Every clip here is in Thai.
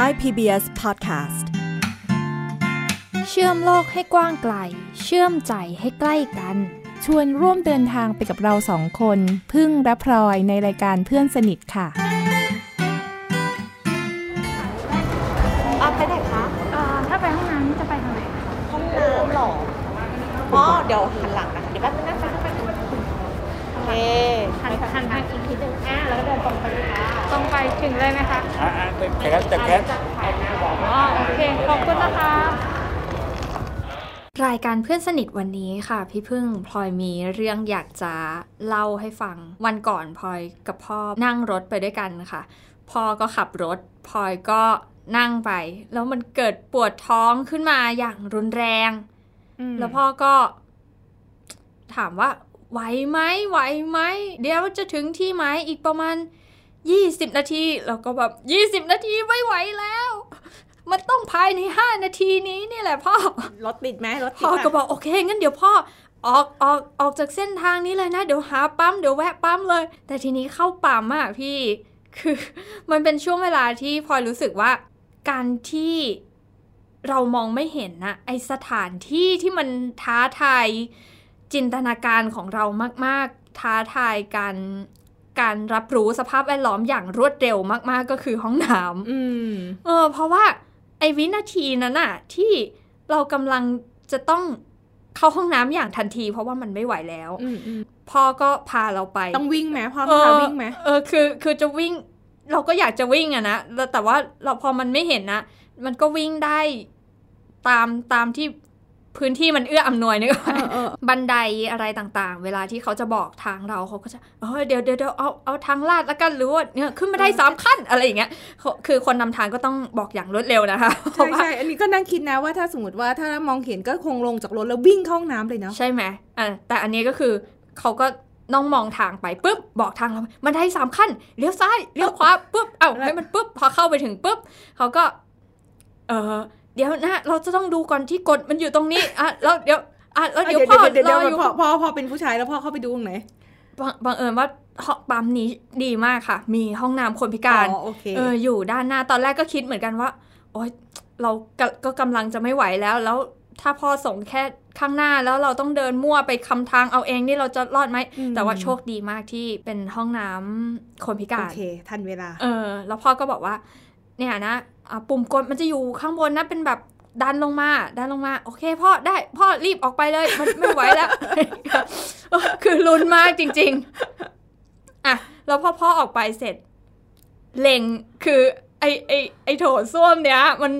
Thai PBS Podcast เชื่อมโลกให้กว้างไกล เชื่อมใจให้ใกล้กัน ชวนร่วมเดินทางไปกับเราสองคน พึ่งและพลอยในรายการเพื่อนสนิทค่ะอะไปไหนคะถ้าไปห้องน้ำนี่จะไปทางไหน ห้องน้ำหรอ อ๋อ เดี๋ยวหัน ตรงไปถึงเลยไหมคะอ่าแต่แคสแต่แคสอ๋อโอเค ขอบคุณนะคะ รายการเพื่อนสนิทวันนี้ค่ะ พี่พึ่งพลอยมีเรื่องอยากจะเล่าให้ฟัง วันก่อนพลอยกับพ่อนั่งรถไปด้วยกันค่ะ พ่อก็ขับรถพลอยก็นั่งไป แล้วมันเกิดปวดท้องขึ้นมาอย่างรุนแรง แล้วพ่อก็ ถามว่าไหวไหมไหวไหมเดี๋ยวจะถึงที่ไหมอีกประมาณ 20นาทีแล้วก็แบบ20นาทีไม่ไหวแล้ว มันต้องภายใน5นาทีนี้นี่แหละพ่อรถติดไหมรถติดพ่อไหมก็บอกโอเคงั้นเดี๋ยวพ่อออกออกออกจากเส้นทางนี้เลยนะ เดี๋ยวหาปั๊มเดี๋ยวแวะปั๊มเลย แต่ทีนี้เข้าปั๊มอะพี่ คือมันเป็นช่วงเวลาที่พลอยรู้สึกว่า การที่เรามองไม่เห็นนะไอสถานที่ที่มันท้าทายจินตนาการของเรามาก ๆ ท้าทายการ การรับรู้สภาพแวดล้อมอย่างรวดเร็วมาก ๆ ก็คือห้องน้ำอืมเออ เพราะว่าไอ้วินาทีนั้นน่ะที่เรากำลังจะต้องเข้าห้องน้ำอย่างทันที เพราะว่ามันไม่ไหวแล้วอืมอืมพ่อก็พาเราไป ต้องวิ่งไหมพ่อเอพาอวิ่งไหมเออคือ คือจะวิ่ง เราก็อยากจะวิ่งอะนะแล้วแต่ว่าเราพอมันไม่เห็นนะมันก็วิ่งได้ตามตามที่ พื้นที่มันเอื้ออำนวยนึกออกเอไหมอเออบันไดอะไรต่างๆ เวลาที่เขาจะบอกทางเราเขาก็จะเออเดี๋ยวเดี๋ยวเดี๋ยวเอาเอาทางลาดแล้วกันหรือว่าเนี่ยขึ้นมาได้สามขั้นอะไรอย่างเงี้ยเขาคือคนนำทางก็ต้องบอกอย่างรวดเร็วนะคะเพใช่ราะว่าใช่อันนี้ก็นั่งคิดนะว่าถ้าสมมติว่าถ้ามองเห็นก็คงลงจากรถแล้ววิ่งเข้าห้องน้ำเลยเนาะใช่ไหมอะแต่อันนี้ก็คือเขาก็น้องมองทางไปปุ๊บบอกทางเรามันได้สามขั้นเลี้ยวซ้ายเลี้ยวขวาปุ๊บเอ้าให้มันปุ๊บพอเข้าไปถึงปุ๊บเขาก็ เออ เดี๋ยวนะ เราจะต้องดูก่อนที่กดมันอยู่ตรงนี้อะแล้วเดี๋ยวอะแล้วเดี๋ยวพ่อเดี๋ยวรเดี๋ยอวอยู่พอพอพอเป็นผู้ชายแล้วพ่อเข้าไปดูตรงไหนบังบังเอิญว่าห้องปั๊มนี้ดีมากค่ะ มีห้องน้ำคนพิการอ๋อโอเคเอออยู่ด้านหน้าตอนแรกก็คิดเหมือนกันว่า โอ๊ยเราก็ก็กำลังจะไม่ไหวแล้วแล้วถ้าพ่อส่งแค่ข้างหน้าแล้วเราต้องเดินมั่วไปคำทางเอาเองนี่เราจะรอดไหมอืมแต่ว่าโชคดีมากที่เป็นห้องน้ำคนพิโอการเคทันเวลา เออ แล้วพ่อก็บอกว่า เนี่ยนะอะ ปุ่มกดมันจะอยู่ข้างบนนะเป็นแบบดันลงมา ดันลงมา โอเคพ่อได้พ่อรีบออกไปเลย มันไม่ไหวแล้ว คือลุ้นมากจริง ๆ อะ แล้วพอพ่อออกไปเสร็จ เล็งคือ ไอไอไอโถส้วมเนี้ย มัน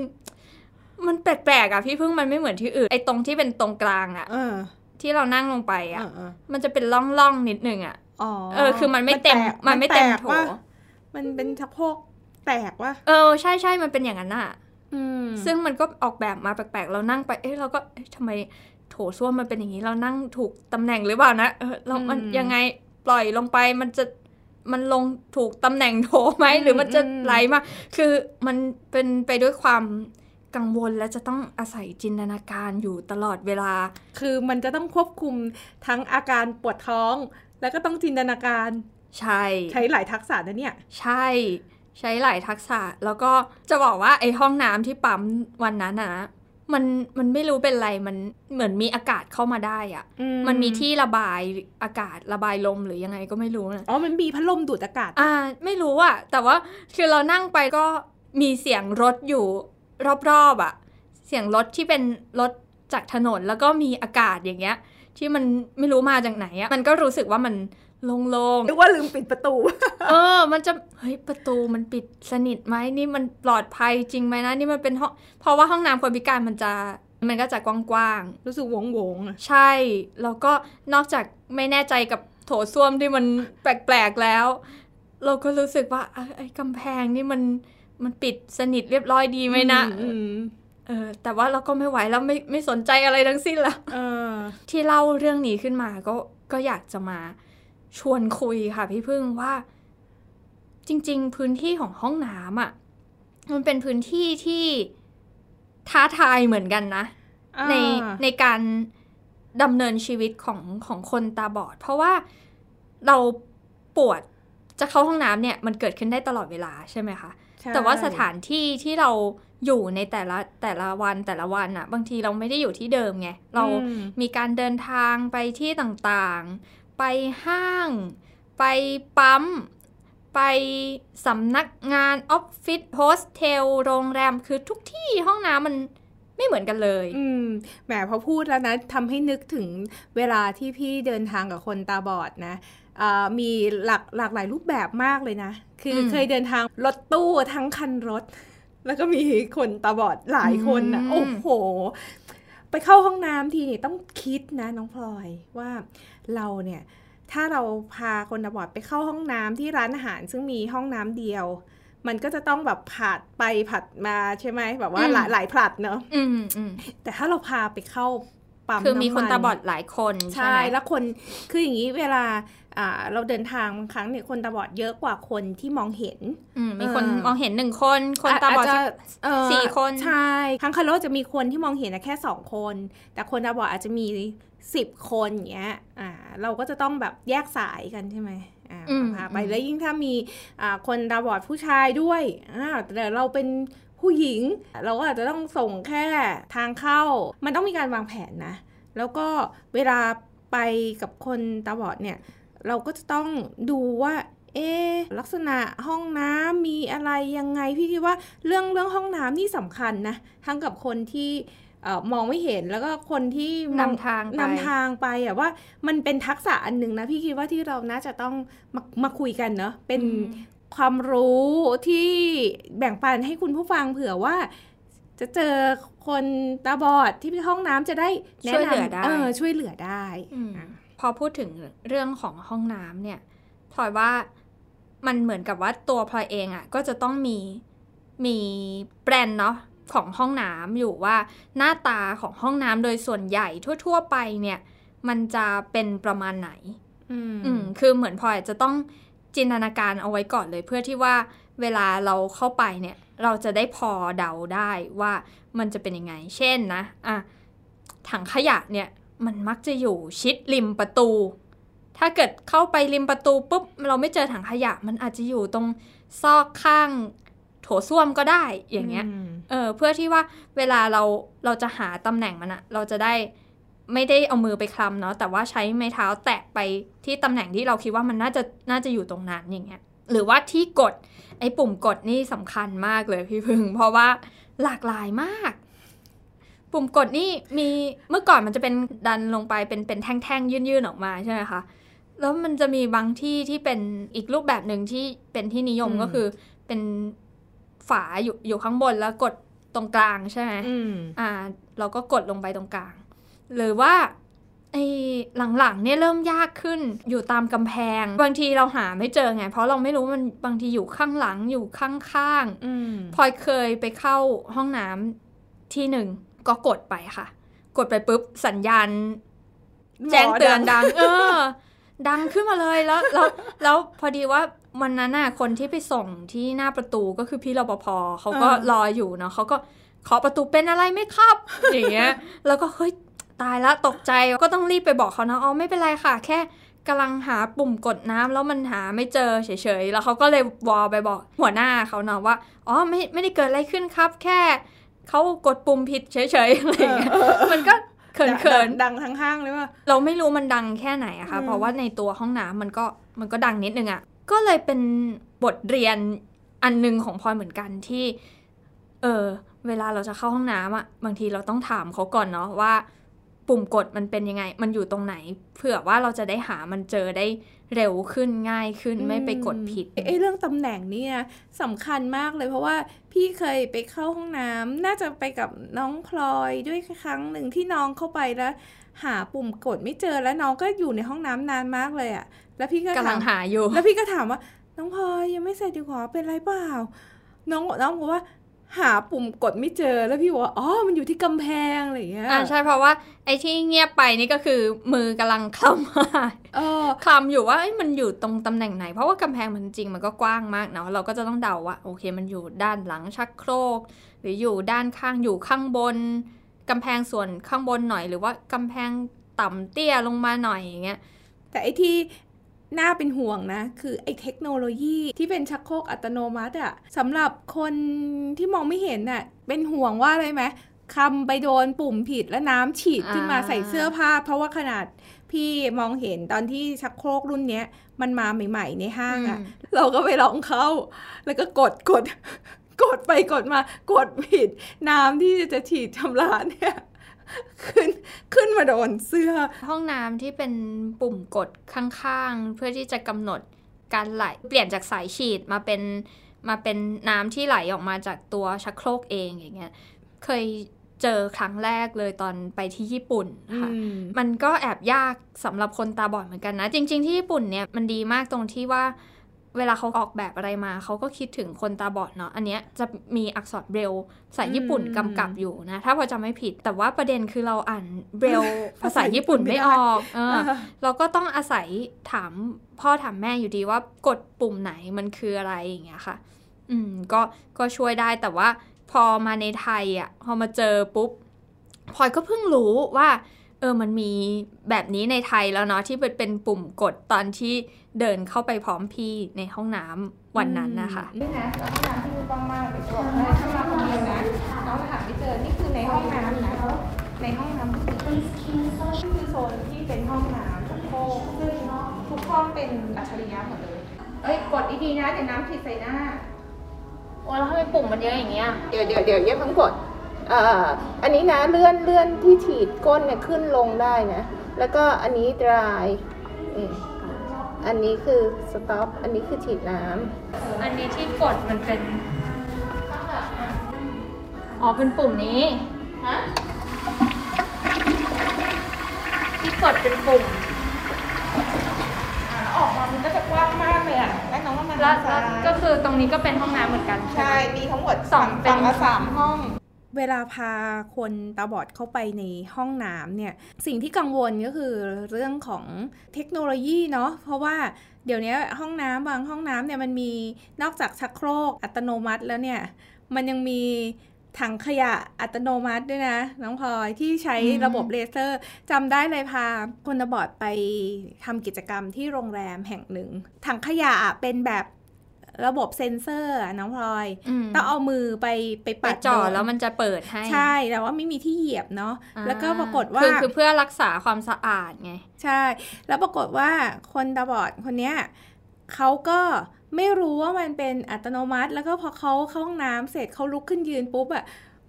มันแปลกๆอะพี่พึ่งมันไม่เหมือนที่อื่น ไอตรงที่เป็นตรงกลางอะเออที่เรานั่งลงไปเออะอเออมันจะเป็นร่องๆนิดนึงอะอ๋อเออ คือมันไม่เต็มแตกมันไม่เต็มแตกโถว่ะมันเป็นชักโครก แตกว่ะเออใช่ใช่มันเป็นอย่างนั้นอะอืมซึ่งมันก็ออกแบบมาแปลกๆ เรานั่งไป เอ๊ะเราก็เอ๊ะทำไมโถส้วมมันเป็นอย่างนี้ เรานั่งถูกตำแหน่งหรือเปล่านะเออเรามันยังไงปล่อยลงไปมันจะมันลงถูกตำแหน่งโถไหมหรือมันจะไหลมา คือมันเป็นไปด้วยความกังวลและจะต้องอาศัยจินตนาการอยู่ตลอดเวลา คือมันจะต้องควบคุมทั้งอาการปวดท้อง แล้วก็ต้องจินตนาการ ใช่ ใช้หลายทักษะนะเนี่ย ใช่ ใช้หลายทักษะ แล้วก็จะบอกว่าไอ้ห้องน้ำที่ปั๊มวันนั้นอะนะมันมันไม่รู้เป็นไรมันเหมือนมีอากาศเข้ามาได้อะอืมันมีที่ระบายอากาศระบายลมหรือยังไงก็ไม่รู้นะอ๋อมันมีพัดลมดูดอากาศ อ่า ไม่รู้อะแต่ว่าคือเรานั่งไปก็มีเสียงรถอยู่รอบๆอะเสียงรถที่เป็นรถจากถนนแล้วก็มีอากาศอย่างเงี้ย ที่มันไม่รู้มาจากไหนอะมันก็รู้สึกว่ามัน โล่งๆนึกว่าลืมปิดประตู เออ มันจะ เฮ้ย ประตูมันปิดสนิทไหมนี่มันปลอดภัยจริงไหมนะ นี่มันเป็นห้อง เพราะว่าห้องน้ำคนพิการมันจะ มันก็จะกว้างรู้สึกวงวงๆอะๆใช่ แล้วก็นอกจากไม่แน่ใจกับโถส้วมที่มันแปลกๆแล้ว เราก็รู้สึกว่าเอ้ยไอ้กำแพงนี่มัน มันปิดสนิทเรียบร้อยดีไหมนะอืมเออแต่ว่าเราก็ไม่ไหวแล้วไม่ไม่สนใจอะไรทั้งสิ้นแล้วเออที่เล่าเรื่องนี้ขึ้นมาก็ก็อยากจะมา ชวนคุยค่ะพี่พึ่งว่า จริง ๆ พื้นที่ของห้องน้ำอะมันเป็นพื้นที่ที่ท้าทายเหมือนกันนะอ่าในในการดำเนินชีวิตของของคนตาบอด เพราะว่าเราปวดจะเข้าห้องน้ำเนี่ยมันเกิดขึ้นได้ตลอดเวลาใช่ไหมคะใช่แต่ว่าสถานที่ที่เราอยู่ในแต่ละแต่ละวันแต่ละวันอะบางทีเราไม่ได้อยู่ที่เดิมไง เราอืมมีการเดินทางไปที่ต่างๆ ไปห้าง ไปปั๊ม ไปสำนักงานออฟฟิศโฮสเทลโรงแรมคือทุกที่ห้องน้ำมันไม่เหมือนกันเลย อืม แหมพอพูดแล้วนะทำให้นึกถึงเวลาที่พี่เดินทางกับคนตาบอดนะอ่ามีหลากหลากหลายรูปแบบมากเลยนะ คืออมเคยเดินทางรถตู้ทั้งคันรถ แล้วก็มีคนตาบอดหลายคนนะอืมโอ้โห ไปเข้าห้องน้ำทีนี่ต้องคิดนะน้องพลอยว่าเราเนี่ยถ้าเราพาคนตาบอดไปเข้าห้องน้ำที่ร้านอาหาร ซึ่งมีห้องน้ำเดียว มันก็จะต้องแบบผัดไปผัดมาใช่ไหมแบบว่าหลายหลายผลัดเนอะอืมอืมแต่ถ้าเราพาไปเข้าปั๊มคือมีคนำตาบอดหลายคนใช่ใช่ไหมแล้วคนคืออย่างนี้เวลาอ่า เราเดินทางบางครั้งเนี่ยคนตาบอดเยอะกว่าคนที่มองเห็นอืมมีคนเออมองเห็นหนึ่งคน คนตาบอดจจะเอ่อสี่คนใช่ครั้งคารโลจะมีคนที่มองเห็นนะแค่สองคน แต่คนตาบอดอาจจะมีสิบคนอย่างเงี้ยอ่าเราก็จะต้องแบบแยกสายกันใช่ไหมอ่าอืมพาไปอืมแล้วยิ่งถ้ามีอ่าคนตาบอดผู้ชายด้วยอ่าแต่เราเป็นผู้หญิง เราก็อาจจะต้องส่งแค่ทางเข้า มันต้องมีการวางแผนนะ แล้วก็เวลาไปกับคนตาบอดเนี่ย เราก็จะต้องดูว่าเอะลักษณะห้องน้ำมีอะไรยังไงพี่คิดว่าเรื่องเรื่องห้องน้ำนี่สำคัญนะทั้งกับคนที่เออมองไม่เห็นแล้วก็คนที่มองนำทางไปนำทางไปอะว่ามันเป็นทักษะอันหนึ่งนะพี่คิดว่าที่เราน่าจะต้องมามาคุยกันเนาะเป็นอืมความรู้ที่แบ่งปันให้คุณผู้ฟังเผื่อว่าจะเจอคนตาบอดที่ไปห้องน้ำจะได้แนะช่วยเหลืนำอได้เออช่วยเหลือได้ อืมพอพูดถึงเรื่องของห้องน้ำเนี่ยพลอยว่ามันเหมือนกับว่าตัวพลอยเองอะ่ะก็จะต้องมีมีแบรนด์เนาะของห้องน้ำอยู่ว่าหน้าตาของห้องน้ำโดยส่วนใหญ่ทั่ว ๆ ไปเนี่ย มันจะเป็นประมาณไหน อืมอืมคือเหมือนพลอยจะต้องจินตนาการเอาไว้ก่อนเลยเพื่อที่ว่าเวลาเราเข้าไปเนี่ย เราจะได้พอเดาได้ว่ามันจะเป็นยังไง เช่นนะ อะถังขยะเนี่ย มันมักจะอยู่ชิดริมประตู ถ้าเกิดเข้าไปริมประตูปุ๊บเราไม่เจอถังขยะ มันอาจจะอยู่ตรงซอกข้างโถส้วมก็ได้อย่างเงี้ยมเออเพื่อที่ว่าเวลาเราเราจะหาตำแหน่งมันอะเราจะได้ไม่ได้เอามือไปคลำเนาะแต่ว่าใช้ไม้เท้าแตะไปที่ตำแหน่งที่เราคิดว่ามันน่าจะน่าจะอยู่ตรงนั้นอย่างเงี้ยหรือว่าที่กดไอ้ปุ่มกดนี่สำคัญมากเลยพี่พึง เพราะว่าหลากหลายมาก ปุ่มกดนี่มีเมื่อก่อนมันจะเป็นดันลงไปเป็นเป็นแท่งๆ ยื่นๆออกมาใช่ไหมคะ แล้วมันจะมีบางที่ที่เป็นอีกรูปแบบหนึ่งที่เป็นที่นิยมอืมก็คือ เป็นฝาอยู่อยู่ข้างบนแล้วกดตรงกลางใช่ไหมอืมอ่า เราก็กดลงไปตรงกลาง หรือว่าไอ้หลังๆเนี่ยเริ่มยากขึ้นอยู่ตามกำแพง บางทีเราหาไม่เจอไง เพราะเราไม่รู้มันบางทีอยู่ข้างหลังอยู่ข้างๆอืมพลอยเคยไปเข้าห้องน้ำที่หนึ่ง ก็กดไปค่ะ กดไปปุ๊บสัญญาณ แจ้งเตือนดัง เออ ดังขึ้นมาเลยแล้วแล้วแล้วพอดีว่าวันนั้นน่ะคนที่ไปส่งที่หน้าประตูก็คือพี่รปภเขาก็รออยู่เนาะเขาก็เคาะประตูเป็นอะไรไหมครับ อย่างเงี้ย แล้วก็เฮ้ยตายละตกใจก็ต้องรีบไปบอกเขานะอ๋อไม่เป็นไรค่ะ แค่กำลังหาปุ่มกดน้ำแล้วมันหาไม่เจอเฉยๆ แล้วเขาก็เลยวอลไปบอกหัวหน้าเขาเนาะว่า อ๋อไม่ไม่ได้เกิดอะไรขึ้นครับ แค่ เขากดปุ่มผิดเฉยๆอะไรอย่างเงี้ยมันก็เขินดังๆดังทั้งห้างเลยว่าเราไม่รู้มันดังแค่ไหนอะคะอืมเพราะว่าในตัวห้องน้ำมันก็มันก็ดังนิดนึงอะก็เลยเป็นบทเรียนอันหนึงของพลอยเหมือนกันที่ เออเวลาเราจะเข้าห้องน้ำอะบางทีเราต้องถามเขาก่อนเนาะว่า ปุ่มกดมันเป็นยังไง มันอยู่ตรงไหน เผื่อว่าเราจะได้หามันเจอได้ เร็วขึ้นง่ายขึ้นไม่ไปกดผิดไอ้ไอ้เรื่องตำแหน่งเนี่ยสำคัญมากเลยเพราะว่าพี่เคยไปเข้าห้องน้ำน่าจะไปกับน้องพลอยด้วยครั้งหนึ่งที่น้องเข้าไปแล้ว หาปุ่มกดไม่เจอแล้วน้องก็อยู่ในห้องน้ำนานมากเลยอะแล้วพี่ก็กำลังถามหาอยู่ แล้วพี่ก็ถามว่า น้องพลอยยังไม่เสร็จดีกว่าเป็นไรเปล่าน้องน้องบอกว่า หาปุ่มกดไม่เจอแล้วพี่บอกว่าอ๋อมันอยู่ที่กำแพงอะไรอย่างเงี้ยอ่าใช่เพราะว่าไอ้ที่เงียบไปนี่ก็คือมือกำลังคลำหาเออคลำอยู่ว่าเอ้ยมันอยู่ตรงตำแหน่งไหน เพราะว่ากำแพงมันจริงมันก็กว้างมากเนาะเราก็จะต้องเดาว่าโอเค มันอยู่ด้านหลังชักโครก หรืออยู่ด้านข้างอยู่ข้างบนกำแพงส่วนข้างบนหน่อย หรือว่ากำแพงต่ำเตี้ยลงมาหน่อยอย่างเงี้ยแต่ไอ้ที่ น่าเป็นห่วงนะ คือไอ้เทคโนโลยีที่เป็นชักโครกอัตโนมัติอะสำหรับคนที่มองไม่เห็นน่ะเป็นห่วงว่าอะไรไหมคำไปโดนปุ่มผิดแล้วน้ำฉีดขึ้นมาอ่าใส่เสื้อผ้า เพราะว่าขนาดพี่มองเห็นตอนที่ชักโครกรุ่นเนี้ย มันมาใหม่ๆในห้างอะอืมเราก็ไปลองเข้า แล้วก็กดกด กดไปกดมากดผิด น้ำที่จะฉีดชำระเนี่ย ขึ้นขึ้นมาโดนเสื้อ ห้องน้ำที่เป็นปุ่มกดข้างๆ เพื่อที่จะกำหนดการไหลเปลี่ยนจากสายฉีดมาเป็นมาเป็นน้ำที่ไหลออกมาจากตัวชักโครกเองอย่างเงี้ยเคยเจอครั้งแรกเลยตอนไปที่ญี่ปุ่นค่ะอืมมันก็แอบยากสำหรับคนตาบอดเหมือนกันนะ จริง ๆ ที่ญี่ปุ่นเนี่ยมันดีมากตรงที่ว่า เวลาเขาออกแบบอะไรมา เขาก็คิดถึงคนตาบอดเนาะอันเนี้ยจะมีอักษรเบรลภาษาญี่ปุ่นอืมกำกับอยู่นะ ถ้าพอจำไม่ผิด แต่ว่าประเด็นคือเราอ่านเบรลภาษาญี่ปุ่นไม่ออกเออเราก็ต้องอาศัยถามพ่อถามแม่อยู่ดีว่ากดปุ่มไหนมันคืออะไรอย่างเงี้ยค่ะ อืมก็ก็ช่วยได้แต่ว่าพอมาในไทยอะพอมาเจอปุ๊บพลอยก็เพิ่งรู้ว่าเออมันมีแบบนี้ในไทยแล้วเนาะที่เป็นเป็นปุ่มกดตอนที่เดินเข้าไปพร้อมพี่ในห้องน้ำวันนั้นนะคะนี่นะแล้วห้องน้ำที่มีกว้างมากเลยบอกเลยถ้ามาคนเดียวนะน้องจะหาไม่เจอนี่คือในห้องน้ำนะในห้องน้ำคือคือโซนที่เป็นห้องน้ำชักโครกซึ่งทุกห้องเป็นอัจฉริยะหมดเลยเอ้ยกดดีๆนะเดี๋ยวน้ำฉีดใส่หน้าโอ้แล้วทำไมปุ่มมันเยอะอย่างเงี้ยเดี๋ยวเดี๋ยวเดี๋ยวเย็บทั้งกดเอ่ออันนี้นะเลื่อนเลื่อนที่ฉีดก้นเนี่ยขึ้นลงได้นะ แล้วก็อันนี้ dry นี่อันนี้คือ stop อันนี้คือฉีดน้ำอันนี้ที่กดมันเป็นอ๋อเป็นปุ่มนี้ฮะที่กดเป็นปุ่มอ่าออกมามันก็จะกว้างมากเลยอะแล้วน้องก็มาแล้วทางแล้วซ้ายก็คือตรงนี้ก็เป็นห้องน้ำเหมือนกัน ใช่ใช่ไหมมีทั้งหมดสองเป็นฝั่ละสามห้อง เวลาพาคนตาบอดเข้าไปในห้องน้ำเนี่ย สิ่งที่กังวลก็คือเรื่องของเทคโนโลยีเนาะ เพราะว่าเดี๋ยวนี้ห้องน้ำบางห้องน้ำเนี่ยมันมีนอกจากชักโครกอัตโนมัติแล้วเนี่ย มันยังมีถังขยะอัตโนมัติด้วยนะ น้องพลอยที่ใช้ระบบเลเซอร์จำได้เลยพาคนตาบอดไปทำกิจกรรมที่โรงแรมแห่งหนึ่ง ถังขยะเป็นแบบ ระบบเซ็นเซอร์อะน้องพลอยมต้องเอามือไปไปไปปัดจ่อโดนแล้วมันจะเปิดให้ ใช่ แต่ว่าไม่มีที่เหยียบเนาะอ่าแล้วก็ปรากฏว่าคือคือเพื่อรักษาความสะอาดไง ใช่ แล้วปรากฏว่าคนตาบอดคนเนี้ยเขาก็ไม่รู้ว่ามันเป็นอัตโนมัติ แล้วก็พอเขาเข้าห้องน้ำเสร็จเขาลุกขึ้นยืนปุ๊บอะ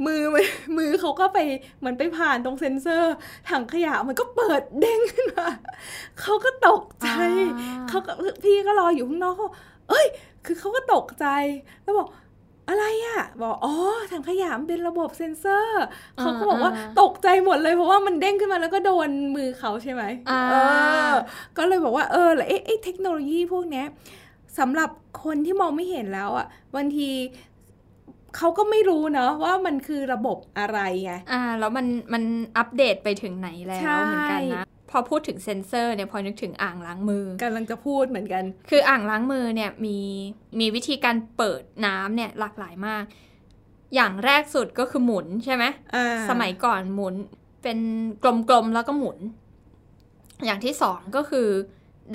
มือมันมือเขาก็ไปเหมือนไปผ่านตรงเซ็นเซอร์ ถังขยะมันก็เปิดเด้งขึ้นมาเขาก็ตกใจอ่าเขาก็พี่ก็รออยู่ข้างนอกเขาเอ้ย คือเขาก็ตกใจ แล้วบอกอะไรอะบอกอ๋อถังขยะมันเป็นระบบเซ็นเซอร์เขาก็บอกว่าอ่าตกใจหมดเลยเพราะว่ามันเด้งขึ้นมาแล้วก็โดนมือเขาใช่ไหมอ่าเออ ก็เลยบอกว่าเออแล้วเอ๊ะเอ๊ะเทคโนโลยีพวกเนี้ยสำหรับคนที่มองไม่เห็นแล้วอะบางทีเขาก็ไม่รู้เนาะว่ามันคือระบบอะไรไงอ่า แล้วมันมันอัปเดตไปถึงไหนแล้วใช่เหมือนกันนะพ อพูดถึงเซ็นเซอร์เนี่ยพอนึกถึงอ่างล้างมือกำลังจะพูดเหมือนกัน คืออ่างล้างมือเนี่ยมีมีวิธีการเปิดน้ำเนี่ยหลากหลายมาก อย่างแรกสุดก็คือหมุนใช่ไหมอ่าสมัยก่อนหมุนเป็นกลมๆแล้วก็หมุน อย่างที่สองก็คือ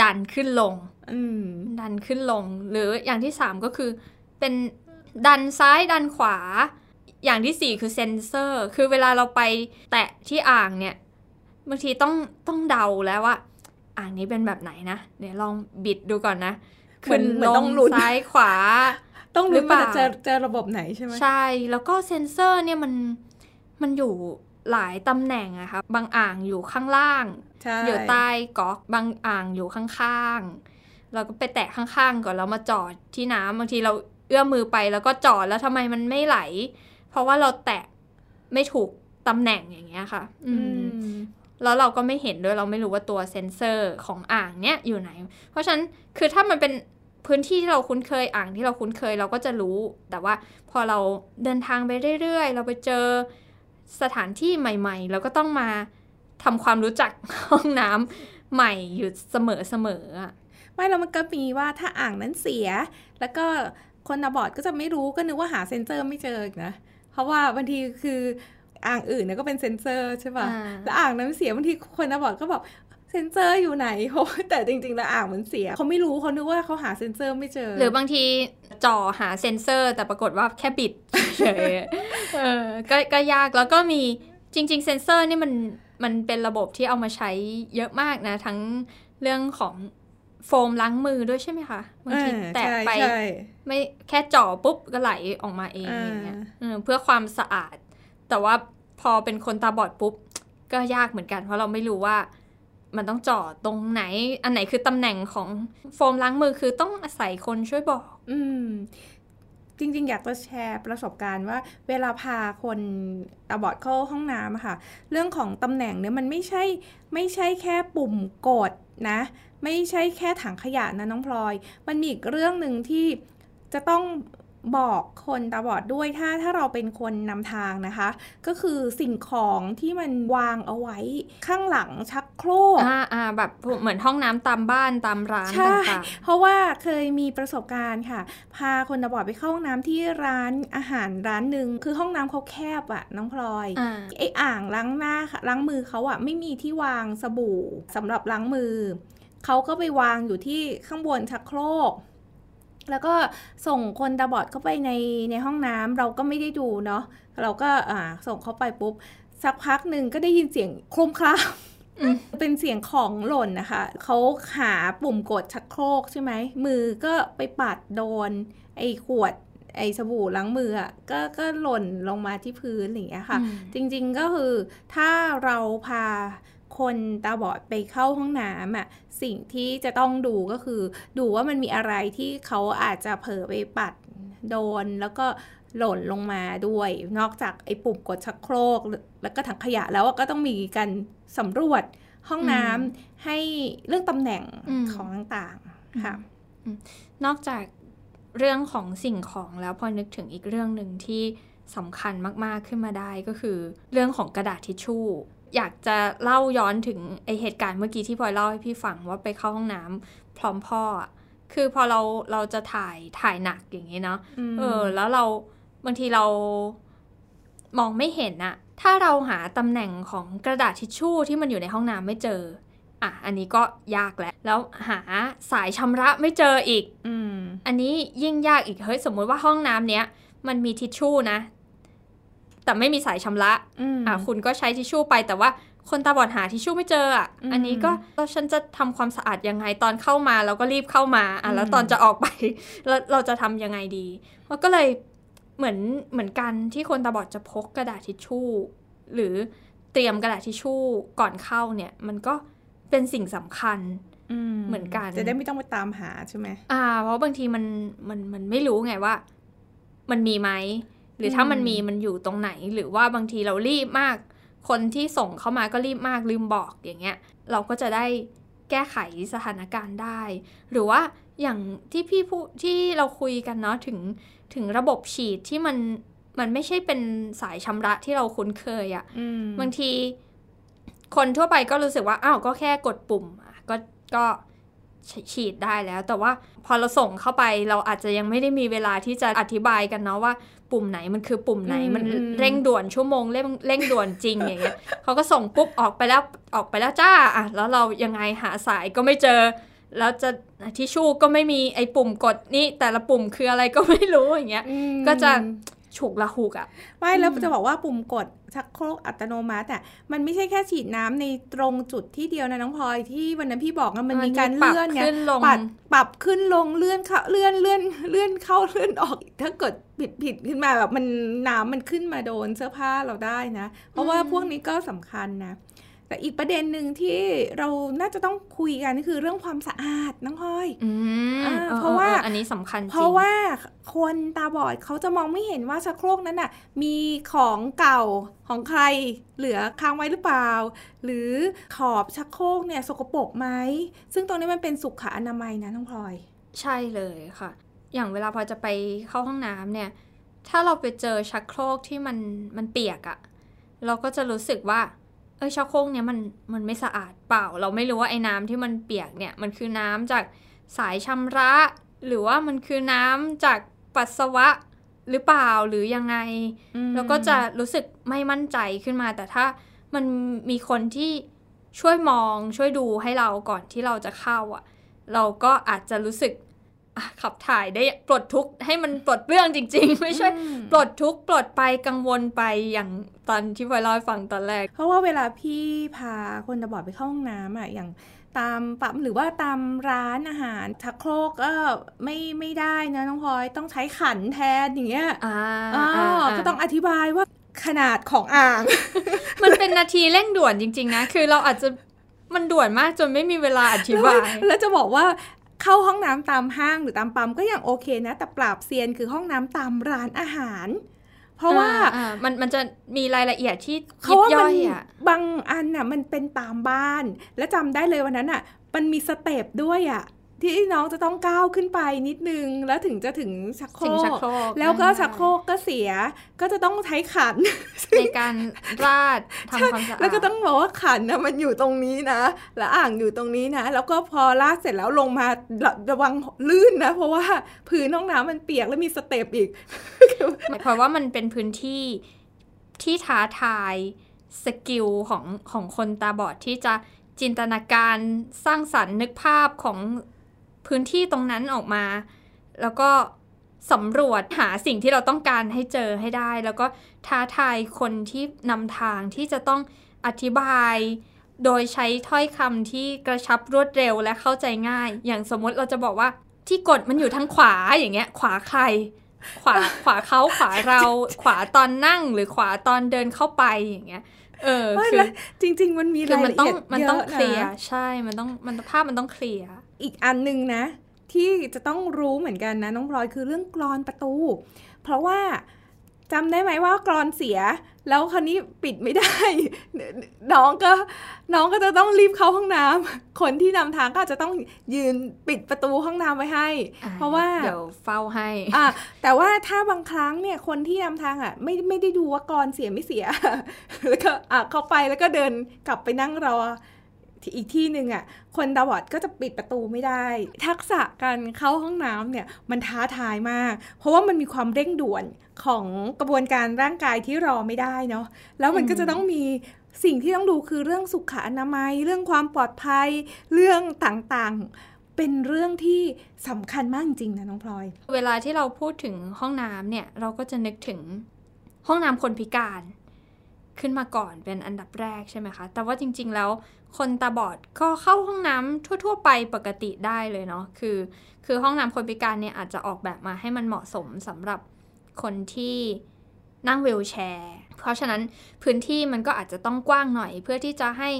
ดันขึ้นลงอืมดันขึ้นลง หรืออย่างที่สามก็คือเป็นดันซ้ายดันขวา อย่างที่สี่คือเซนเซอร์ คือเวลาเราไปแตะที่อ่างเนี่ย บางทีต้องต้องเดาแล้วว่าอ่างนี้เป็นแบบไหนนะเดี๋ยวลองบิดดูก่อนนะเหมือนขึ้เหมือนต้องลุ้นซ้ายขวา ต้องหรืรู้อเปว่าล่าจะเจอระบบไหนใช่ไหมใช่ แล้วก็เซนเซอร์เนี่ยมันมันอยู่หลายตำแหน่งอะค่ะบางอ่างอยู่ข้างล่างใช่อยู่ใต้ก๊อกบางอ่างอยู่ข้างๆเราก็ไปแตะข้างๆก่อนแล้วมาจอดที่น้ำบางทีเราเอื้อมมือไปแล้วก็จอดแล้วทำไมมันไม่ไหล เพราะว่าเราแตะไม่ถูกตำแหน่งอย่างเงี้ยค่ะ อือืมม แล้วเราก็ไม่เห็นด้วยเราไม่รู้ว่าตัวเซ็นเซอร์ของอ่างเนี้ยอยู่ไหน เพราะฉะนั้นคือถ้ามันเป็นพื้นที่ที่เราคุ้นเคยอ่างที่เราคุ้นเคยเราก็จะรู้ แต่ว่าพอเราเดินทางไปเรื่อยๆ เราไปเจอสถานที่ใหม่ ๆ เราก็ต้องมาทำความรู้จักห้องน้ำใหม่อยู่เสมอๆอะไม่แล้วมันก็มีว่าถ้าอ่างนั้นเสีย แล้วก็คนตาบอดก็จะไม่รู้ก็นึกว่าหาเซ็นเซอร์ไม่เจออีกนะ เพราะว่าบางทีคือ อ่างอื่นเนี่ยก็เป็นเซ็นเซอร์ใช่ป่ะอ่าแล้วอ่างนั้นเสียบางทีคนตาบอดก็บอกเซนเซอร์อยู่ไหนเพราะแต่จริงๆแล้วอ่างมันเสียเขาไม่รู้เขานึกว่าเขาหาเซนเซอร์ไม่เจอ หรือบางทีจ่อหาเซนเซอร์ แต่ปรากฏว่าแค่บิดเฉยๆเออก็ก็ยากแล้วก็มีจริง ๆ เซนเซอร์นี่มันมันเป็นระบบที่เอามาใช้เยอะมากนะ ทั้งเรื่องของโฟมล้างมือด้วยใช่ไหมคะบางทีอ่าแตะใช่ไปใช่ไม่แค่จ่อปุ๊บก็ไหลออกมาเองอ่าอย่างเงี้ยเออเพื่อความสะอาด แต่ว่าพอเป็นคนตาบอดปุ๊บ ก็ยากเหมือนกัน เพราะเราไม่รู้ว่ามันต้องจ่อตรงไหน อันไหนคือตำแหน่งของโฟมล้างมือคือต้องอาศัยคนช่วยบอก อืม จริง ๆ อยากจะแชร์ประสบการณ์ว่า เวลาพาคนตาบอดเข้าห้องน้ำค่ะ เรื่องของตำแหน่งเนี่ยมันไม่ใช่ไม่ใช่แค่ปุ่มกดนะ ไม่ใช่แค่ถังขยะนะน้องพลอย มันมีอีกเรื่องหนึ่งที่จะต้อง บอกคนตาบอดด้วยถ้าถ้าเราเป็นคนนำทางนะคะ ก็คือสิ่งของที่มันวางเอาไว้ข้างหลังชักโครกอ่าอ่าแบบเหมือนห้องน้ำตามบ้านตามร้านใช่ต่างเพราะว่าเคยมีประสบการณ์ค่ะ พาคนตาบอดไปเข้าห้องน้ำที่ร้านอาหารร้านหนึ่งคือห้องน้ำเขาแคบอะน้องพลอยๆอ่าไออ่างล้างหน้าล้างมือเขาอะไม่มีที่วางสบู่สำหรับล้างมือเขาก็ไปวางอยู่ที่ข้างบนชักโครก แล้วก็ส่งคนตาบอดเข้าไปในในห้องน้ำเราก็ไม่ได้ดูเนาะเราก็อ่าส่งเขาไปปุ๊บ สักพักหนึ่งก็ได้ยินเสียงโครมครามอืมเป็นเสียงของหล่นนะคะเขาหาปุ่มกดชักโครกใช่ไหมมือก็ไปปัดโดน ไอ้ขวด ไอ้สบู่ล้างมืออะก็ก็หล่นลงมาที่พื้นอย่างเงี้ยค่ะอืมจริง ๆก็คือถ้าเราพา คนตาบอดไปเข้าห้องน้ำอะสิ่งที่จะต้องดูก็คือ ดูว่ามันมีอะไรที่เขาอาจจะเผลอไปปัดโดนแล้วก็หล่นลงมาด้วย นอกจากไอ้ปุ่มกดชักโครก แล้วก็ถังขยะแล้วก็ต้องมีการสำรวจห้องน้ำให้เรื่องตำแหน่งอืมของต่างๆค่ะนอกจากเรื่องของสิ่งของแล้วพอนึกถึงอีกเรื่องหนึ่งที่สำคัญมากๆขึ้นมาได้ก็คือ เรื่องของกระดาษทิชชู่ อยากจะเล่าย้อนถึงไอเหตุการณ์เมื่อกี้ที่พลอยเล่าให้พี่ฟังว่าไปเข้าห้องน้ำพร้อมพ่ออะคือพอเราเราจะถ่ายถ่ายหนักอย่างนี้เนาะมเออ แล้วเราบางทีเรามองไม่เห็นอะถ้าเราหาตำแหน่งของกระดาษทิชชู่ที่มันอยู่ในห้องน้ำไม่เจอ อะ อันนี้ก็ยากแล้ว แล้วหาสายชำระไม่เจออีก อืม อันนี้ยิ่งยากอีก เฮ้ย สมมุติว่าห้องน้ำเนี้ย มันมีทิชชู่นะ แต่ไม่มีสายชำระอืมอะคุณก็ใช้ทิชชู่ไปแต่ว่าคนตาบอดหาทิชชู่ไม่เจออะอืมอันนี้ก็แล้วฉันจะทำความสะอาดยังไงตอนเข้ามาเราก็รีบเข้ามาอะแล้วอืมตอนจะออกไปแล้วเราจะทำยังไงดีมันก็เลยเหมือนเหมือนกันที่คนตาบอดจะพกกระดาษทิชชู่ หรือเตรียมกระดาษทิชชู่ก่อนเข้าเนี่ย มันก็เป็นสิ่งสำคัญเหมือนกัน จะได้ไม่ต้องไปตามหาใช่ไหมอ่า เพราะบางทีมันมันมันไม่รู้ไงว่า มันมีไหม หรือถ้าอืมมันมีมันอยู่ตรงไหน หรือว่าบางทีเรารีบมาก คนที่ส่งเข้ามาก็รีบมากลืมบอกอย่างเงี้ย เราก็จะได้แก้ไขสถานการณ์ได้ หรือว่าอย่างที่พี่พูดที่เราคุยกันเนาะถึงถึงระบบฉีดที่มันมันไม่ใช่เป็นสายชำระที่เราคุ้นเคยอะอืมบางทีคนทั่วไปก็รู้สึกว่า อ้าว ก็แค่กดปุ่มอะก็ก็ฉีดได้แล้ว แต่ว่าพอเราส่งเข้าไปเราอาจจะยังไม่ได้มีเวลาที่จะอธิบายกันเนาะว่า ปุ่มไหนมันคือปุ่มไหนอืมมันอืมเร่งด่วนชั่วโมงเร่งเร่งด่วนจริงอย่างเงี้ยเขาก็ส่งปุ๊บออกไปแล้วออกไปแล้วจ้าอะแล้วเรายังไงหาสายก็ไม่เจอ แล้วจะทิชชู่ก็ไม่มีไอ้ปุ่มกดนี่แต่ละปุ่มคืออะไรก็ไม่รู้อย่างเงี้ยอืมก็จะ ฉุกละหุกอะไม่แล้วอืมจะบอกว่าปุ่มกดชักโครกอัตโนมัติอะมันไม่ใช่แค่ฉีดน้ำในตรงจุดที่เดียวนะน้องพลอยที่วันนั้นพี่บอกว่ามันมีการปรับเลื่อนไงขึ้นลงปรับปรับขึ้นลงเลื่อนเข้าเลื่อนเลื่อนเลื่อนเข้าเลื่อนออก ถ้าเกิดผิดผิดขึ้นมาแบบมันน้ำมันขึ้นมาโดนเสื้อผ้าเราได้นะ เพราะว่าพวกนี้ก็สำคัญนะแต่อีกประเด็นหนึ่งที่เราน่าจะต้องคุยกันก็คือเรื่องความสะอาดน้องพลอยอืมอ่าออเพราะว่าอออั นนี้สำคัญจริงเพราะว่าคนตาบอดเขาจะมองไม่เห็นว่าชักโครกนั้นน่ะ มีของเก่าของใครเหลือค้างไว้หรือเปล่า หรือขอบชักโครกเนี่ยสกปรกไหมซึ่งตรงนี้มันเป็นสุขอนามัยนะน้องพลอย ใช่เลยค่ะ อย่างเวลาพอจะไปเข้าห้องน้ำเนี่ย ถ้าเราไปเจอชักโครกที่มันมันเปียกอะเราก็จะรู้สึกว่าเออชักโครกเนี่ยมันมันไม่สะอาดเปล่า เราไม่รู้ว่าไอ้น้ำที่มันเปียกเนี่ยมันคือน้ำจากสายชำระ หรือว่ามันคือน้ำจากปัสสาวะหรือเปล่าหรือยังไงอืมแล้วก็จะรู้สึกไม่มั่นใจขึ้นมา แต่ถ้ามันมีคนที่ช่วยมองช่วยดูให้เราก่อนที่เราจะเข้าอะ เราก็อาจจะรู้สึกอะขับถ่ายได้ปลดทุกข์ให้มันปลดเปลื้องจริง ๆ ไม่ใช่อืมปลดทุกข์ปลดไปกังวลไปอย่างตอนที่พลอยเล่าให้ฟังตอนแรก เพราะว่าเวลาพี่พาคนตาบอดไปเข้าห้องน้ำอะอย่าง ตามปั๊มหรือว่าตามร้านอาหารชักโครกก็ไม่ไม่ได้นะน้องพลอยต้องใช้ขันแทนอย่างเงี้ยอ่าอ๋ออ่าก็ต้องอธิบายว่าขนาดของอ่าง มันเป็นนาทีเร่งด่วนจริง ๆ นะ คือเราอาจจะมันด่วนมากจนไม่มีเวลาอธิบาย แล้วจะบอกว่าเข้าห้องน้ำตามห้างหรือตามปั๊มก็ยังโอเคนะ แต่ปราบเซียนคือห้องน้ำตามร้านอาหาร เพราะว่าอ่อ่มันมันจะมีรายละเอียดที่เขายิบว่าย่มัอนยอะบางอันน่ะมันเป็นตามบ้าน และจำได้เลยวันนั้นอะ มันมี step ด้วยอะ ที่น้องจะต้องก้าวขึ้นไปนิดนึง แล้วถึงจะถึงชักโครถึงชักโครกแล้วก็ได้ชักโครกก็เสียก็จะต้องใช้ขันในการราดทำความสะอาดแล้วก็ต้องบอกว่าขันนะมันอยู่ตรงนี้นะแล้วอ่างอยู่ตรงนี้นะ แล้วก็พอราดเสร็จแล้วลงมาระระวังลื่นนะ เพราะว่าพื้นห้องน้ำมันเปียกแล้วมี step อีกเพราะว่ามันเป็นพื้นที่ที่ท้าทาย skill ของของคนตาบอดที่จะจินตนาการสร้างสรรค์นึกภาพของ พื้นที่ตรงนั้นออกมา แล้วก็สำรวจหาสิ่งที่เราต้องการให้เจอให้ได้ แล้วก็ท้าทายคนที่นำทางที่จะต้องอธิบาย โดยใช้ถ้อยคำที่กระชับรวดเร็วและเข้าใจง่าย อย่างสมมติเราจะบอกว่าที่กดมันอยู่ทางขวาอย่างเงี้ย ขวาใคร ขวาขวาเขาขวาเรา ขวาตอนนั่งหรือขวาตอนเดินเข้าไปอย่างเงี้ย เออไม่คือแล้วจริง ๆ มันมีคือรายมันละต้อเอีงยดมันเยต้องอะเคลียร์นะใช่มันต้องมันภาพมันต้องเคลียร์ อีกอันหนึ่งนะ ที่จะต้องรู้เหมือนกันนะ น้องพลอยคือเรื่องกรอนประตู เพราะว่าจำได้ไหมว่ากรอนเสีย แล้วคราวนี้ปิดไม่ได้ น้องก็น้องก็จะต้องรีบเข้าห้องน้ำคนที่นำทางก็จะต้องยืนปิดประตูห้องน้ำไว้ให้ เพราะว่าเดี๋ยวเฝ้าให้อะแต่ว่าถ้าบางครั้งเนี่ยคนที่นำทางอะไม่ไม่ได้ดูว่ากรอนเสียไม่เสียแล้วก็อะเข้าไปแล้วก็เดินกลับไปนั่งรอ อีกที่หนึ่งอะคนตาบอดก็จะปิดประตูไม่ได้ ทักษะการเข้าห้องน้ำเนี่ยมันท้าทายมาก เพราะว่ามันมีความเร่งด่วนของกระบวนการร่างกายที่รอไม่ได้เนาะแล้วมันก็จะต้องมีสิ่งที่ต้องดูคือเรื่องสุขอนามัย เรื่องความปลอดภัยเรื่องต่างๆ เป็นเรื่องที่สำคัญมากจริงๆนะน้องพลอย เวลาที่เราพูดถึงห้องน้ำเนี่ยเราก็จะนึกถึงห้องน้ำคนพิการขึ้นมาก่อนเป็นอันดับแรกใช่ไหมคะ แต่ว่าจริง ๆ แล้ว คนตาบอดก็เข้าห้องน้ำทั่ว ๆ ไปปกติได้เลยเนาะคือ คือห้องน้ำคนพิการเนี่ยอาจจะออกแบบมาให้มันเหมาะสมสำหรับคนที่นั่งวีลแชร์ เพราะฉะนั้นพื้นที่มันก็อาจจะต้องกว้างหน่อย เพื่อที่จะให้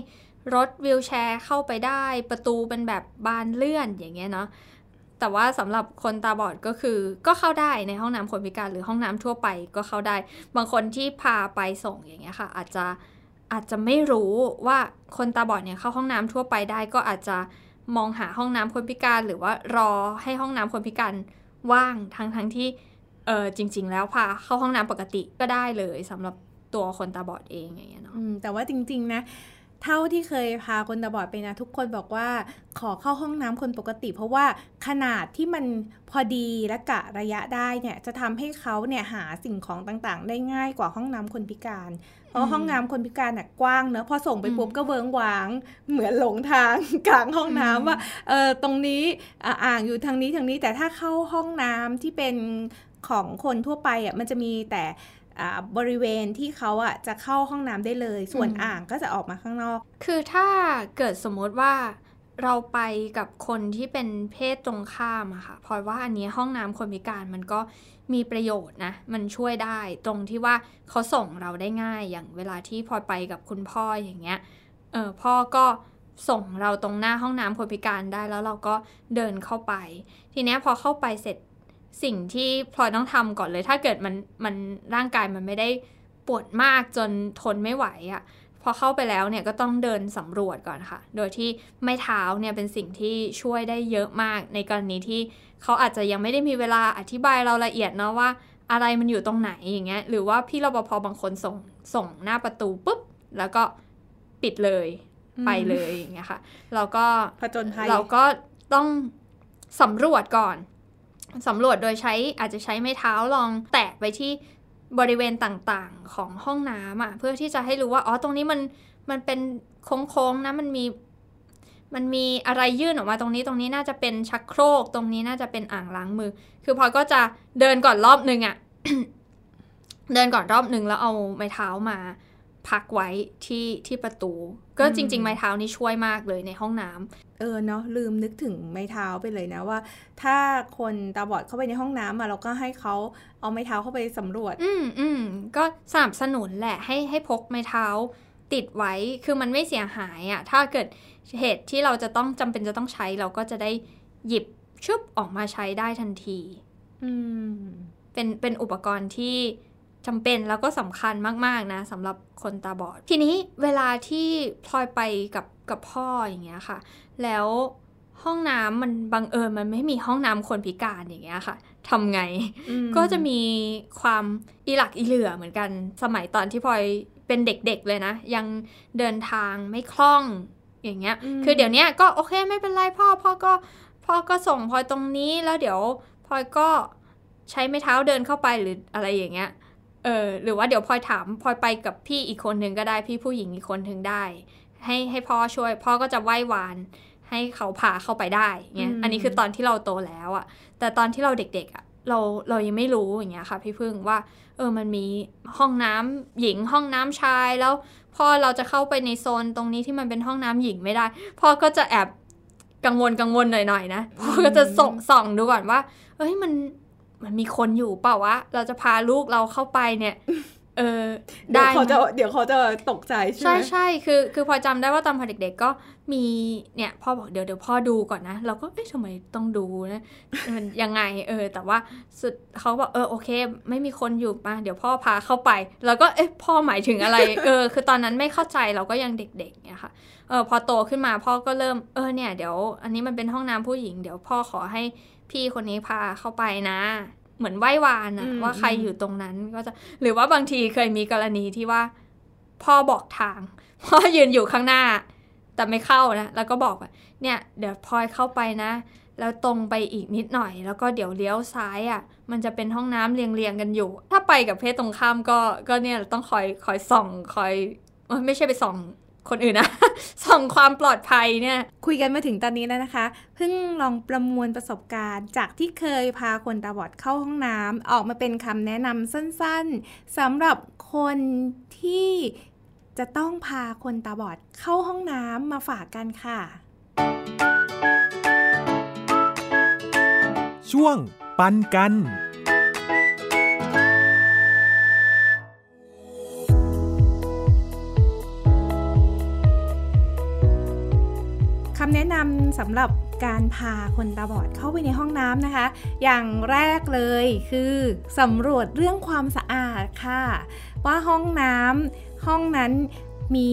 รถวีลแชร์เข้าไปได้ ประตูเป็นแบบบานเลื่อนอย่างเงี้ยเนาะแต่ว่าสำหรับคนตาบอดก็คือก็เข้าได้ในห้องน้ำคนพิการหรือห้องน้ำทั่วไปก็เข้าได้ บางคนที่พาไปส่งอย่างเงี้ยค่ะ อาจจะ อาจจะไม่รู้ว่าคนตาบอดเนี่ยเข้าห้องน้ำทั่วไปได้ ก็อาจจะมองหาห้องน้ำคนพิการหรือว่ารอให้ห้องน้ำคนพิการว่างทั้งทั้งที่เออจริง ๆ แล้วพาเข้าห้องน้ำปกติก็ได้เลยสำหรับตัวคนตาบอดเองอย่างเงี้ยเนาะแต่ว่าจริง ๆ นะเท่าที่เคยพาคนตาบอดไปนะทุกคนบอกว่าขอเข้าห้องน้ำคนปกติ เพราะว่าขนาดที่มันพอดีและกะระยะได้เนี่ยจะทำให้เขาเนี่ยหาสิ่งของต่างๆ ได้ง่ายกว่าห้องน้ำคนพิการ เพราะห้องน้ำคนพิการน่ะกว้างเนอะพอส่งไปปุ๊บก็เวิงวาง เหมือนหลงทางกลางห้องน้ำว่าเออตรงนี้อะอ่างอยู่ทางนี้ทางนี้ แต่ถ้าเข้าห้องน้ำที่เป็นของคนทั่วไปอะมันจะมีแต่อ่าบริเวณที่เขาอะจะเข้าห้องน้ำได้เลย ส่วนอืมอ่างก็จะออกมาข้างนอก คือถ้าเกิดสมมติว่าเราไปกับคนที่เป็นเพศตรงข้ามอะค่ะพลอยว่าอันนี้ห้องน้ำคนพิการมันก็ มีประโยชน์นะ มันช่วยได้ตรงที่ว่าเขาส่งเราได้ง่ายอย่างเวลาที่พลอยไปกับคุณพ่ออย่างเงี้ยเออพ่อก็ส่งเราตรงหน้าห้องน้ำคนพิการได้แล้วเราก็เดินเข้าไป ทีเนี้ยพอเข้าไปเสร็จสิ่งที่พลอยต้องทำก่อนเลย ถ้าเกิดมันมันร่างกายมันไม่ได้ปวดมากจนทนไม่ไหวอะ่ะ พอเข้าไปแล้วเนี่ยก็ต้องเดินสำรวจก่อนค่ะ โดยที่ไม้เท้าเนี่ยเป็นสิ่งที่ช่วยได้เยอะมากในกรณีที่เขาอาจจะยังไม่ได้มีเวลาอธิบายเราละเอียดเนาะว่า อะไรมันอยู่ตรงไหนอย่างเงี้ย หรือว่าพี่รปภบางคนส่งส่งหน้าประตูปุ๊บ แล้วก็ปิดเลยอืมไปเลยอย่างเงี้ยค่ะเราก็ผจญภัยเราก็ต้องสำรวจก่อนสำรวจโดยใช้อาจจะใช้ไม้เท้าลองแตะไปที่ บริเวณต่างๆของห้องน้ำอะเพื่อที่จะให้รู้ว่าอ๋อตรงนี้มันมันเป็นโค้งๆนะมันมีมันมีอะไรยื่นออกมาตรงนี้ตรงนี้น่าจะเป็นชักโครก ตรงนี้น่าจะเป็นอ่างล้างมือ คือพลอยก็จะเดินก่อนรอบนึงอะ่ะเดินก่อนรอบหนึ่งแล้วเอาไม้เท้ามาพักไว้ที่ที่ประตู ก็จริง ๆ ไม้เท้านี่ช่วยมากเลยในห้องน้ำ เออเนาะลืมนึกถึงไม้เท้าไปเลยนะว่า ถ้าคนตาบอดเข้าไปในห้องน้ำมาเราก็ให้เขาเอาไม้เท้าเข้าไปสำรวจ อืมอืมก็สนับสนุนแหละให้ให้พกไม้เท้าติดไว้คือมันไม่เสียหายอะ่ะ ถ้าเกิดเหตุที่เราจะต้องจำเป็นจะต้องใช้เราก็จะได้หยิบชุบออกมาใช้ได้ทันที อืม เป็นเป็นอุปกรณ์ที่ จำเป็นแล้วก็สำคัญมาก ๆ นะสำหรับคนตาบอด ทีนี้เวลาที่พลอยไปกับกับพ่ออย่างเงี้ยค่ะ แล้วห้องน้ำมันบังเอิญมันไม่มีห้องน้ำคนพิการอย่างเงี้ยค่ะทำไงอืมก็จะมีความอีหลักอีเหลือเหมือนกัน สมัยตอนที่พลอยเป็นเด็กๆเลยนะ ยังเดินทางไม่คล่องอย่างเงี้ย คือเดี๋ยวเนี้ยก็โอเคไม่เป็นไรพ่อพ่อก็พ่อก็ส่งพลอยตรงนี้แล้วเดี๋ยวพลอยก็ใช้ไม้เท้าเดินเข้าไปหรืออะไรอย่างเงี้ย เออหรือว่าเดี๋ยวพลอยถามพลอยไปกับพี่อีกคนหนึ่งก็ได้พี่ผู้หญิงอีกคนหนึ่งได้ ให้ให้พ่อช่วยพ่อก็จะไหว้วาน ให้เขาพาเข้าไปได้เงี้ยอืมอันนี้คือตอนที่เราโตแล้วอะแต่ตอนที่เราเด็กๆอะเราเรายังไม่รู้อย่างเงี้ยค่ะ พี่พึ่งว่า เออมันมีห้องน้ำหญิงห้องน้ำชายแล้วพอเราจะเข้าไปในโซนตรงนี้ที่มันเป็นห้องน้ำหญิงไม่ได้ พ่อก็จะแอบกังวลกังวลหน่อยๆนะพ่อก็จะส่องส่องดูก่อนว่า เอ้ยมัน มันมีคนอยู่เปล่าวะ เราจะพาลูกเราเข้าไปเนี่ย เออเดี๋ยวได้เขาไหมจะเดี๋ยวเขาจะตกใจใช่ไหใช่มใช่คือ คือพอจำได้ว่าตอนพอเด็ก ๆ ก็มีเนี่ยพ่อบอกเดี๋ยวเดี๋ยวพ่อดูก่อนนะ เราก็เอ๊ะทำไมต้องดูนะมันยังไง เออ แต่ว่าสุดเขาบอกเออโอเค ไม่มีคนอยู่มาเดี๋ยวพ่อพาเข้าไป แล้วก็เอ๊ะพ่อหมายถึงอะไร เออ คือตอนนั้นไม่เข้าใจเราก็ยังเด็กๆเนี่ยค่ะเออพอโตขึ้นมาพ่อก็เริ่มเออเนี่ยเดี๋ยว อันนี้มันเป็นห้องน้ำผู้หญิง เดี๋ยวพ่อขอให้ พี่คนนี้พาเข้าไปนะ เหมือนไหว้วานอะอืมว่าใครอยู่ตรงนั้นก็จะหรือว่าบางทีเคยมีกรณีที่ว่า พ่อบอกทาง พ่อยืนอยู่ข้างหน้า แต่ไม่เข้านะ แล้วก็บอกว่าเนี่ย เดี๋ยวพลอยเข้าไปนะ แล้วตรงไปอีกนิดหน่อย แล้วก็เดี๋ยวเลี้ยวซ้ายอะ่ะ มันจะเป็นห้องน้ำเรียงเรียงๆกันอยู่ ถ้าไปกับเพศตรงข้ามก็ก็เนี่ยต้องคอยคอยส่องคอยเอ้ยไม่ใช่ไปส่องคนอื่นนะ ส่องความปลอดภัยเนี่ยคุยกันมาถึงตอนนี้แล้วนะคะ เพิ่งลองประมวลประสบการณ์ จากที่เคยพาคนตาบอดเข้าห้องน้ำออกมาเป็นคำแนะนำสั้นๆสำหรับคนที่จะต้องพาคนตาบอดเข้าห้องน้ำมาฝากกันค่ะ ช่วงปันกันำแนะนำสำหรับการพาคนตาบอดเข้าไปในห้องน้ำนะคะ อย่างแรกเลยคือสำรวจเรื่องความสะอาดค่ะ ว่าห้องน้ำห้องนั้นมี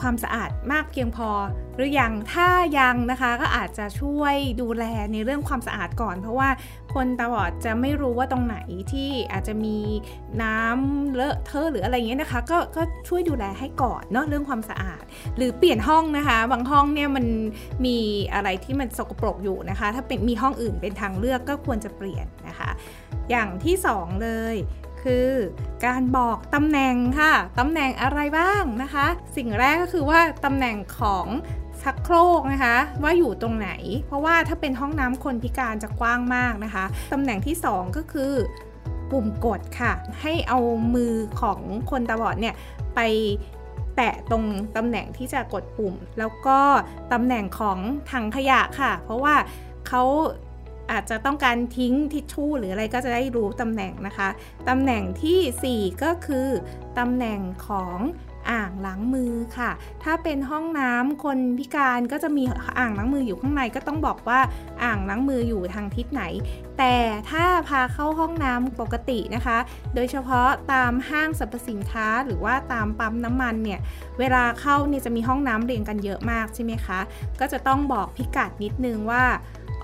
ความสะอาดมากเพียงพอ หรือยังถ้ายังนะคะก็อาจจะช่วยดูแลในเรื่องความสะอาดก่อน เพราะว่า คนตาบอดจะไม่รู้ว่าตรงไหนที่อาจจะมีน้ำเลอะเทอะหรืออะไรเงี้ยนะคะก็ก็ช่วยดูแลให้ก่อนเนาะเรื่องความสะอาด หรือเปลี่ยนห้องนะคะ บางห้องเนี่ยมันมีอะไรที่มันสกปรกอยู่นะคะ ถ้าเป็นมีห้องอื่นเป็นทางเลือกก็ควรจะเปลี่ยนนะคะ อย่างที่สองเลยคือการบอกตำแหน่งค่ะ ตำแหน่งอะไรบ้างนะคะ สิ่งแรกก็คือว่าตำแหน่งของ ชักโครกนะคะ ว่าอยู่ตรงไหน เพราะว่าถ้าเป็นห้องน้ำคนพิการจะกว้างมากนะคะตำแหน่งที่สองก็คือปุ่มกดค่ะ ให้เอามือของคนตาบอดเนี่ยไปแตะตรงตำแหน่งที่จะกดปุ่ม แล้วก็ตำแหน่งของถังขยะค่ะ เพราะว่าเขาอาจจะต้องการทิ้งทิชชู่หรืออะไรก็จะได้รู้ตำแหน่งนะคะ ตำแหน่งทีสี่4 ก็คือตำแหน่งของ อ่างล้างมือค่ะ ถ้าเป็นห้องน้ำคนพิการก็จะมีอ่างล้างมืออยู่ข้างในก็ต้องบอกว่าอ่างล้างมืออยู่ทางทิศไหน แต่ถ้าพาเข้าห้องน้ำปกตินะคะ โดยเฉพาะตามห้างสรรพสินค้าหรือว่าตามปั๊มน้ำมันเนี่ย เวลาเข้าเนี่ยจะมีห้องน้ำเรียงกันเยอะมากใช่ไหมคะ ก็จะต้องบอกพิกัดนิดนึงว่า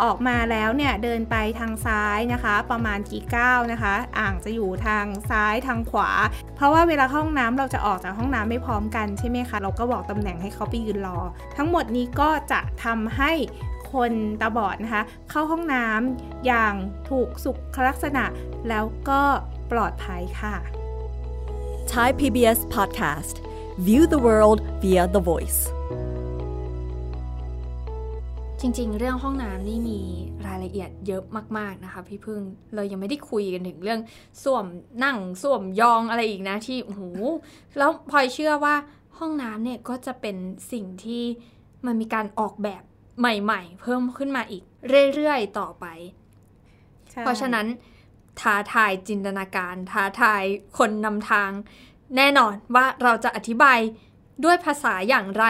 ออกมาแล้วเนี่ยเดินไปทางซ้ายนะคะ ประมาณกี่ก้าวนะคะ อ่างจะอยู่ทางซ้ายทางขวา เพราะว่าเวลาห้องน้ำเราจะออกจากห้องน้ำไม่พร้อมกันใช่ไหมคะ เราก็บอกตำแหน่งให้เขาไปยืนรอ ทั้งหมดนี้ก็จะทำให้คนตาบอดนะคะ เข้าห้องน้ำอย่างถูกสุขลักษณะ แล้วก็ปลอดภัยค่ะ Thai PBS Podcast View the world via the voice. จริง ๆ เรื่องห้องน้ำนี่มีรายละเอียดเยอะมาก ๆนะคะ พี่พึ่งเรายังไม่ได้คุยกันถึงเรื่องส้วมนั่งส้วมยองอะไรอีกนะที่โอ้โหแล้วพลอยเชื่อว่าห้องน้ำเนี่ยก็จะเป็นสิ่งที่มันมีการออกแบบใหม่ ๆ เพิ่มขึ้นมาอีกเรื่อยๆต่อไปใช่เพราะฉะนั้นท้าทายจินตนาการท้าทายคนนำทาง แน่นอนว่าเราจะอธิบายด้วยภาษาอย่างไร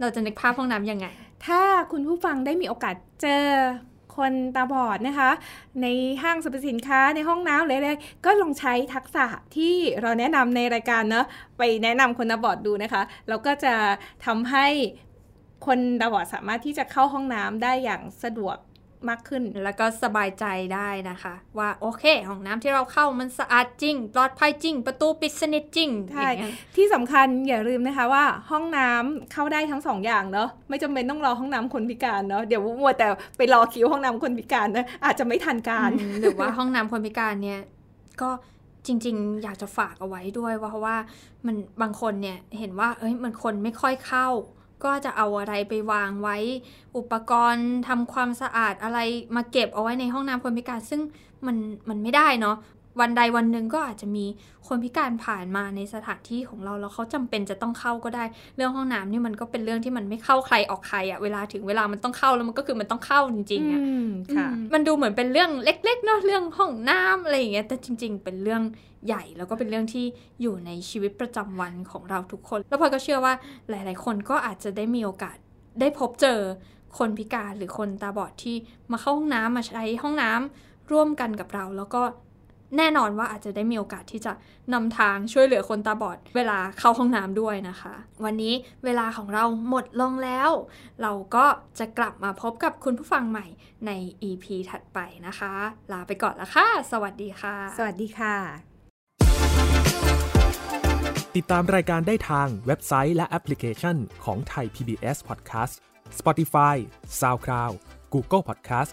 เราจะนึกภาพห้องน้ำยังไง ถ้าคุณผู้ฟังได้มีโอกาสเจอคนตาบอดนะคะ ในห้างสรรพสินค้าในห้องน้ำเลยๆก็ลองใช้ทักษะที่เราแนะนำในรายการเนาะไปแนะนำคนตาบอดดูนะคะ แล้วก็จะทำให้คนตาบอดสามารถที่จะเข้าห้องน้ำได้อย่างสะดวก มากขึ้น แล้วก็สบายใจได้นะคะ ว่าโอเคห้องน้ำที่เราเข้ามันสะอาดจริง ปลอดภัยจริง ประตูปิดสนิทจริงใช่อย่างเงี้ยที่สำคัญอย่าลืมนะคะว่าห้องน้ำเข้าได้ทั้งสองอย่างเนาะไม่จำเป็นต้องรอห้องน้ำคนพิการเนาะเดี๋ยวมัวแต่ไปรอคิวห้องน้ำคนพิการนะอาจจะไม่ทันการอืมหรือว่าห้องน้ำคนพิการเนี่ยก็จริง ๆ อยากจะฝากเอาไว้ด้วยว่าเพราะว่ามันบางคนเนี่ยเห็นว่าเอ้ยมันคนไม่ค่อยเข้า ก็จะเอาอะไรไปวางไว้ อุปกรณ์ทำความสะอาดอะไรมาเก็บเอาไว้ในห้องน้ำคนพิการ ซึ่งมันมันไม่ได้เนาะ วันใดวันหนึ่งก็อาจจะมีคนพิการผ่านมาในสถานที่ของเราแล้วเขาจำเป็นจะต้องเข้าก็ได้ เรื่องห้องน้ำนี่มันก็เป็นเรื่องที่มันไม่เข้าใครออกใครอะเวลาถึงเวลามันต้องเข้าแล้วมันก็คือมันต้องเข้าจริงๆอะอืมค่ะอืมมันดูเหมือนเป็นเรื่องเล็กๆเนาะเรื่องห้องน้ำอะไรอย่างเงี้ยแต่จริง ๆ เป็นเรื่องใหญ่แล้วก็เป็นเรื่องที่อยู่ในชีวิตประจำวันของเราทุกคน แล้วพลอยก็เชื่อว่าหลาย ๆ คนก็อาจจะได้มีโอกาสได้พบเจอคนพิการหรือคนตาบอดที่มาเข้าห้องน้ำมาใช้ห้องน้ำร่วมกันกับเราแล้วก็ แน่นอนว่าอาจจะได้มีโอกาสที่จะนำทางช่วยเหลือคนตาบอด เวลาเข้าห้องน้ำด้วยนะคะ วันนี้เวลาของเราหมดลงแล้ว เราก็จะกลับมาพบกับคุณผู้ฟังใหม่ใน EP ถัดไปนะคะ ลาไปก่อนละค่ะ สวัสดีค่ะ สวัสดีค่ะ ติดตามรายการได้ทางเว็บไซต์และแอปพลิเคชันของไทย PBS Podcast Spotify SoundCloud Google Podcast